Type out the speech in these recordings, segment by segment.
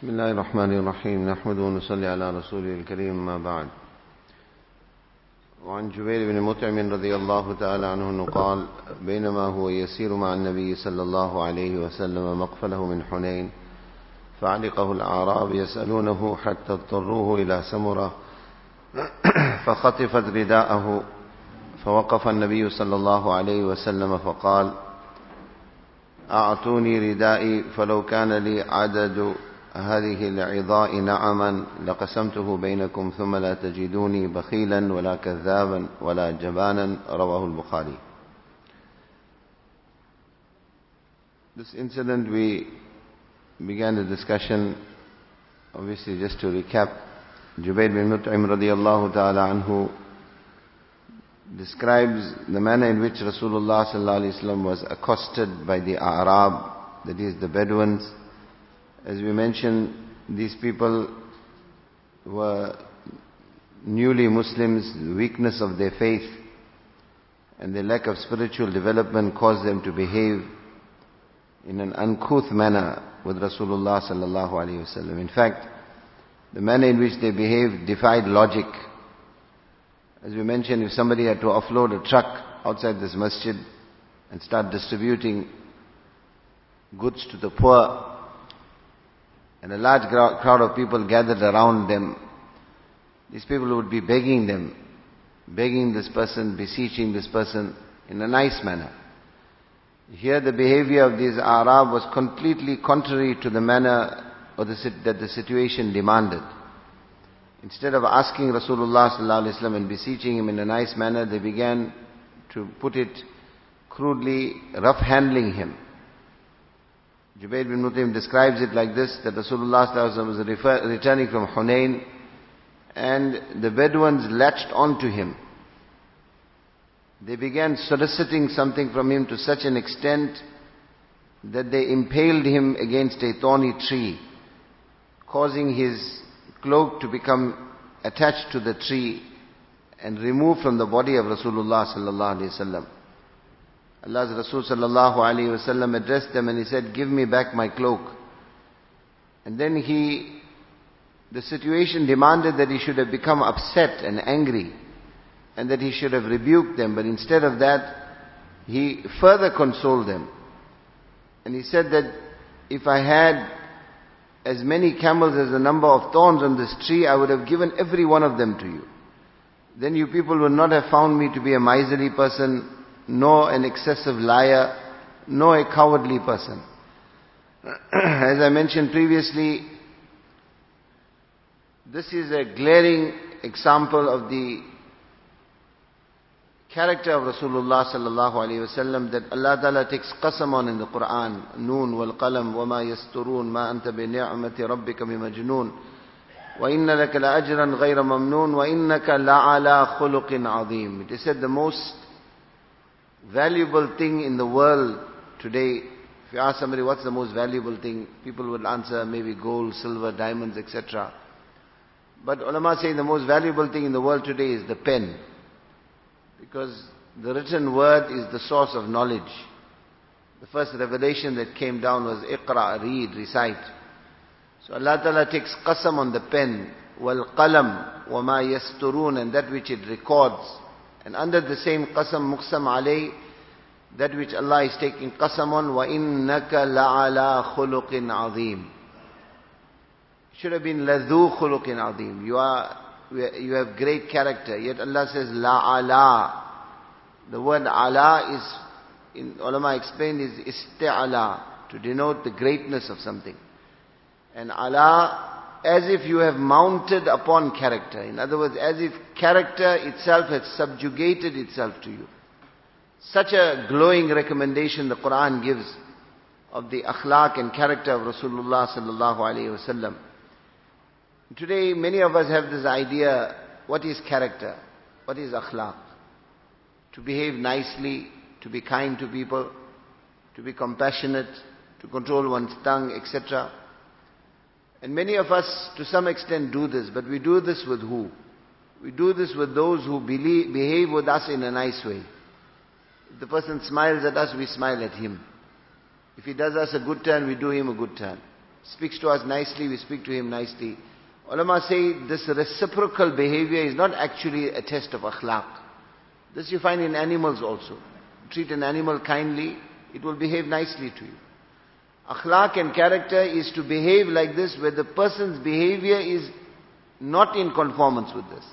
بسم الله الرحمن الرحيم. نحمد ونصلي على رسوله الكريم ما بعد. وعن جبير بن مطعم رضي الله تعالى عنه أنه قال بينما هو يسير مع النبي صلى الله عليه وسلم مقفله من حنين فعلقه الأعراب يسألونه حتى اضطروه إلى سمرة فخطفت رداءه فوقف النبي صلى الله عليه وسلم فقال أعطوني ردائي فلو كان لي عدد هذه العظاء نعما لقسمته بينكم ثم لا تجدوني بخيلا ولا كذابا ولا جبانا رواه البخاري This incident we began the discussion obviously just to recap Jubair bin Mut'im radiallahu ta'ala anhu describes the manner in which Rasulullah sallallahu alaihi wasallam was accosted by the Arab that is the Bedouins As we mentioned, these people were newly Muslims, weakness of their faith and their lack of spiritual development caused them to behave in an uncouth manner with Rasulullah sallallahu wasallam. In fact, the manner in which they behaved defied logic. As we mentioned, if somebody had to offload a truck outside this masjid and start distributing goods to the poor, and a large crowd of people gathered around them. These people would be begging them, begging this person, beseeching this person in a nice manner. Here the behavior of these Arab was completely contrary to the manner or the, that the situation demanded. Instead of asking Rasulullah sallallahu and beseeching him in a nice manner, they began to put it crudely, rough handling him. Jubair bin Mut'im describes it like this, that Rasulullah was refer, returning from Hunain and the Bedouins latched onto him. They began soliciting something from him to such an extent that they impaled him against a thorny tree, causing his cloak to become attached to the tree and removed from the body of Rasulullah sallallahu alaihi wasallam. Allah's Rasul sallallahu alayhi wasallam addressed them and he said, give me back my cloak. And then he, the situation demanded that he should have become upset and angry and that he should have rebuked them. But instead of that, he further consoled them. And he said that if I had as many camels as the number of thorns on this tree, I would have given every one of them to you. Then you people would not have found me to be a miserly person, nor an excessive liar, nor a cowardly person. As I mentioned previously, this is a glaring example of the character of Rasulullah sallallahu alaihi wasallam that Allah Ta'ala takes qasam on in the Quran. Noon wal qalam wa ma yasturun ma anta bi ni'mati rabbika bi majnun. Wa inna laka la ajran ghayra mamnun wa. It is said the most valuable thing in the world today, if you ask somebody what's the most valuable thing, people will answer maybe gold, silver, diamonds, etc. But ulama say the most valuable thing in the world today is the pen. Because the written word is the source of knowledge. The first revelation that came down was Iqra, read, recite. So Allah Ta'ala takes qasam on the pen, wal qalam, wa ma yasturun, and that which it records. And under the same qasam muqsam alay, that which Allah is taking qasam on, وَإِنَّكَ لَعَلَى خُلُقٍ عَظِيمٍ Should have been لَذُو خُلُقٍ عَظِيمٍ You are, you have great character. Yet Allah says لَعَلَى The word ala is, in ulama explained, is isti'ala, to denote the greatness of something. And ala as if you have mounted upon character. In other words, as if character itself has subjugated itself to you. Such a glowing recommendation the Quran gives of the akhlaq and character of Rasulullah sallallahu alaihi wasallam. Today, many of us have this idea: what is character? What is akhlaq? To behave nicely, to be kind to people, to be compassionate, to control one's tongue, etc. And many of us, to some extent, do this, but we do this with who? We do this with those who believe, behave with us in a nice way. If the person smiles at us, we smile at him. If he does us a good turn, we do him a good turn. speaks to us nicely, we speak to him nicely. Ulama say this reciprocal behavior is not actually a test of akhlaq. This you find in animals also. Treat an animal kindly, it will behave nicely to you. Akhlaq and character is to behave like this where the person's behavior is not in conformance with this.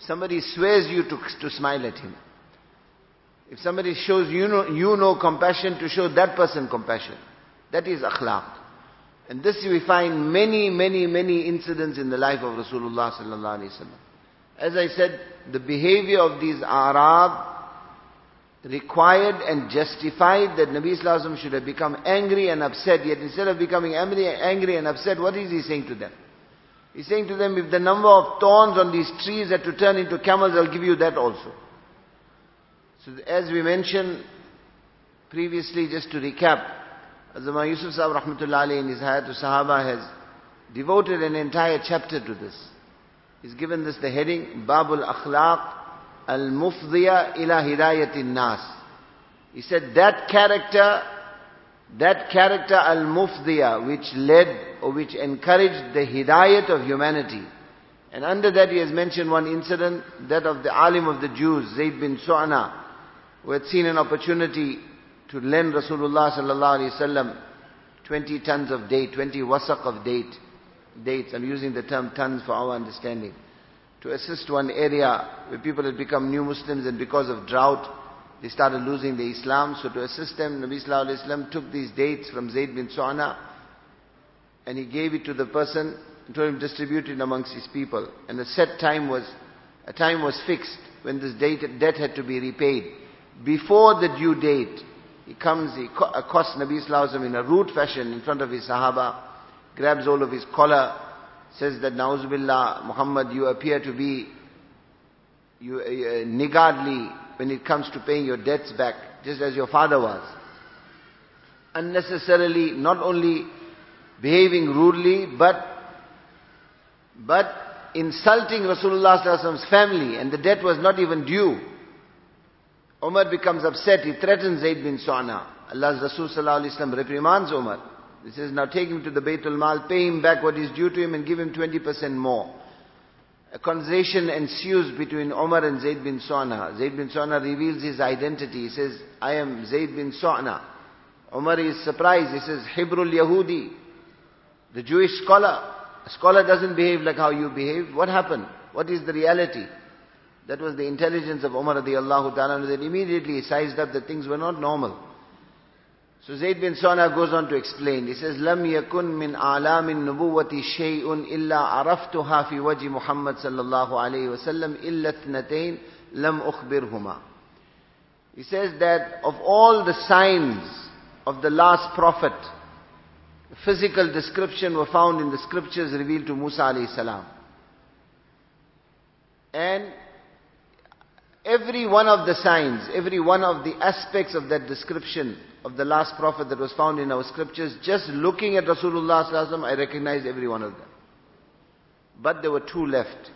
Somebody swears you to, to smile at him. If somebody shows you know, you know compassion, to show that person compassion. That is akhlaq. And this we find many, many, many incidents in the life of Rasulullah sallallahu alaihi wasallam. As I said, the behavior of these Arab required and justified that Nabi Sallallahu should have become angry and upset. Yet instead of becoming angry, and upset, what is he saying to them? He's saying to them, if the number of thorns on these trees had to turn into camels, I'll give you that also. So as we mentioned previously, just to recap, Azama Yusuf Sahib Rahmatullah in his Hayatul Sahaba has devoted an entire chapter to this. He's given this the heading, Babul Akhlaq Al-Mufdiya ila Hidayatin Nas. He said that character, that character Al-Mufdiya which led or which encouraged the Hidayat of humanity. And under that he has mentioned one incident, that of the alim of the Jews, Zayd bin Su'ana, who had seen an opportunity to lend Rasulullah sallallahu alaihi wasallam 20 tons of date, 20 wasaq of date, dates. I'm using the term tons for our understanding. To assist one area where people had become new Muslims and because of drought, they started losing their Islam. So to assist them, Nabi sallallahu alaihi took these dates from Zayd bin Su'ana and he gave it to the person and told him to distribute it amongst his people. And a set time was, a time was fixed when this date, debt had to be repaid. Before the due date, he comes, he accosts Nabi Sallallahu in a rude fashion in front of his Sahaba, grabs all of his collar, says that Nauzubillah, Muhammad, you appear to be you, uh, niggardly when it comes to paying your debts back, just as your father was. Unnecessarily, not only behaving rudely, but, but insulting Rasulullah's family, and the debt was not even due. Umar becomes upset. He threatens Zayd bin Su'ana. Allah's Rasul reprimands Umar. He says, now take him to the Baytul Mal, pay him back what is due to him and give him 20% more. A conversation ensues between Umar and Zayd bin Su'ana. Zayd bin Su'ana reveals his identity. He says, I am Zayd bin Su'ana. Umar is surprised. He says, Hibrul Yahudi, the Jewish scholar. A scholar doesn't behave like how you behave. What happened? What is the reality? That was the intelligence of Umar radiallahu ta'ala that immediately he sized up that things were not normal. So Zayd bin Sana goes on to explain. He says, لم يكن من آلام النبوة شيء إلا عرفتها في وجه محمد صلى الله عليه وسلم إلا اثنتين لم أخبرهما. He says that of all the signs of the last prophet, physical description were found in the scriptures revealed to Musa alayhi salam. And Every one of the signs, every one of the aspects of that description of the last prophet that was found in our scriptures, just looking at Rasulullah I recognized every one of them. But there were two left.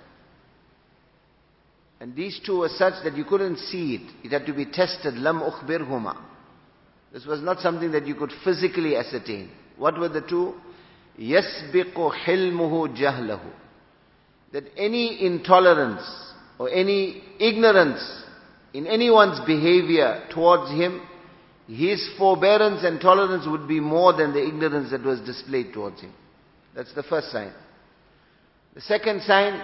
And these two were such that you couldn't see it. It had to be tested. Lam ukhbirhuma. This was not something that you could physically ascertain. What were the two? Yasbiqu hilmuhu jahlahu. That any intolerance or any ignorance in anyone's behavior towards him, his forbearance and tolerance would be more than the ignorance that was displayed towards him. That's the first sign. The second sign,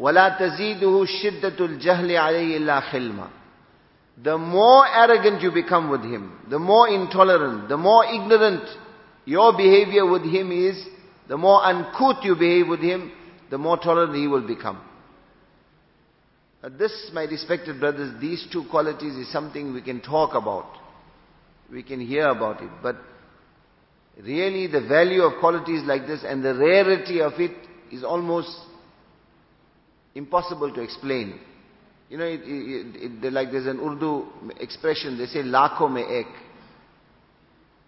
وَلَا تَزِيدُهُ شِدَّةُ الْجَهْلِ عَلَيْهِ إِلَّا خِلْمًا The more arrogant you become with him, the more intolerant, the more ignorant your behavior with him is, the more uncouth you behave with him, the more tolerant he will become. This, my respected brothers, these two qualities is something we can talk about. We can hear about it. But really the value of qualities like this and the rarity of it is almost impossible to explain. You know, it, it, it, like there's an Urdu expression, they say lakho me ek,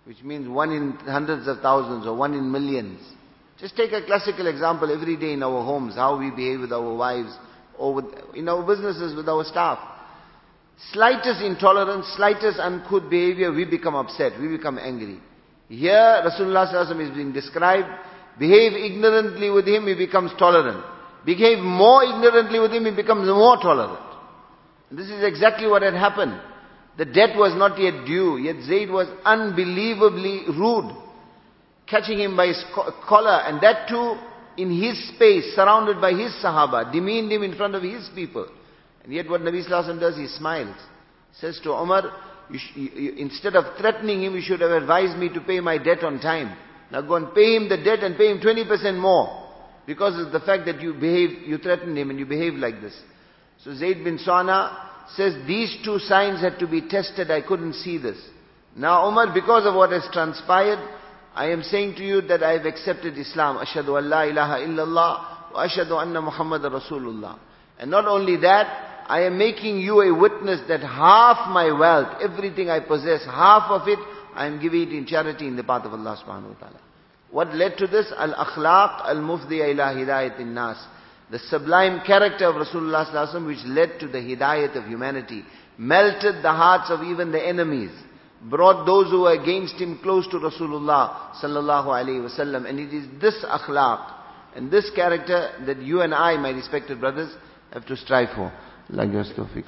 which means one in hundreds of thousands or one in millions. Just take a classical example every day in our homes, how we behave with our wives, or with, in our businesses with our staff. Slightest intolerance, slightest uncouth behavior, we become upset, we become angry. Here Rasulullah is being described, behave ignorantly with him, he becomes tolerant. Behave more ignorantly with him, he becomes more tolerant. This is exactly what had happened. The debt was not yet due, yet Zayd was unbelievably rude, catching him by his collar, and that too in his space, surrounded by his Sahaba, demeaned him in front of his people. And yet what Nabi Sallallahu does, he smiles. Says to you, instead of threatening him, you should have advised me to pay my debt on time. Now go and pay him the debt and pay him 20% more. Because of the fact that you behave, you threatened him and you behave like this. So Zayd bin Sana says these two signs had to be tested, I couldn't see this. Now Umar, because of what has transpired, I am saying to you that I have accepted Islam. Ashadu an la ilaha illallah wa ashadu anna Muhammad Rasulullah. And not only that, I am making you a witness that half my wealth, everything I possess, half of it, I am giving it in charity in the path of Allah subhanahu wa ta'ala. What led to this? Al-akhlaq al-mufdiya ila hidayatin nas. The sublime character of Rasulullah which led to the hidayat of humanity, melted the hearts of even the enemies, brought those who were against him close to Rasulullah sallallahu alaihi wasallam. And it is this akhlaq and this character that you and I, my respected brothers, have to strive for. Allah gives tawfiq,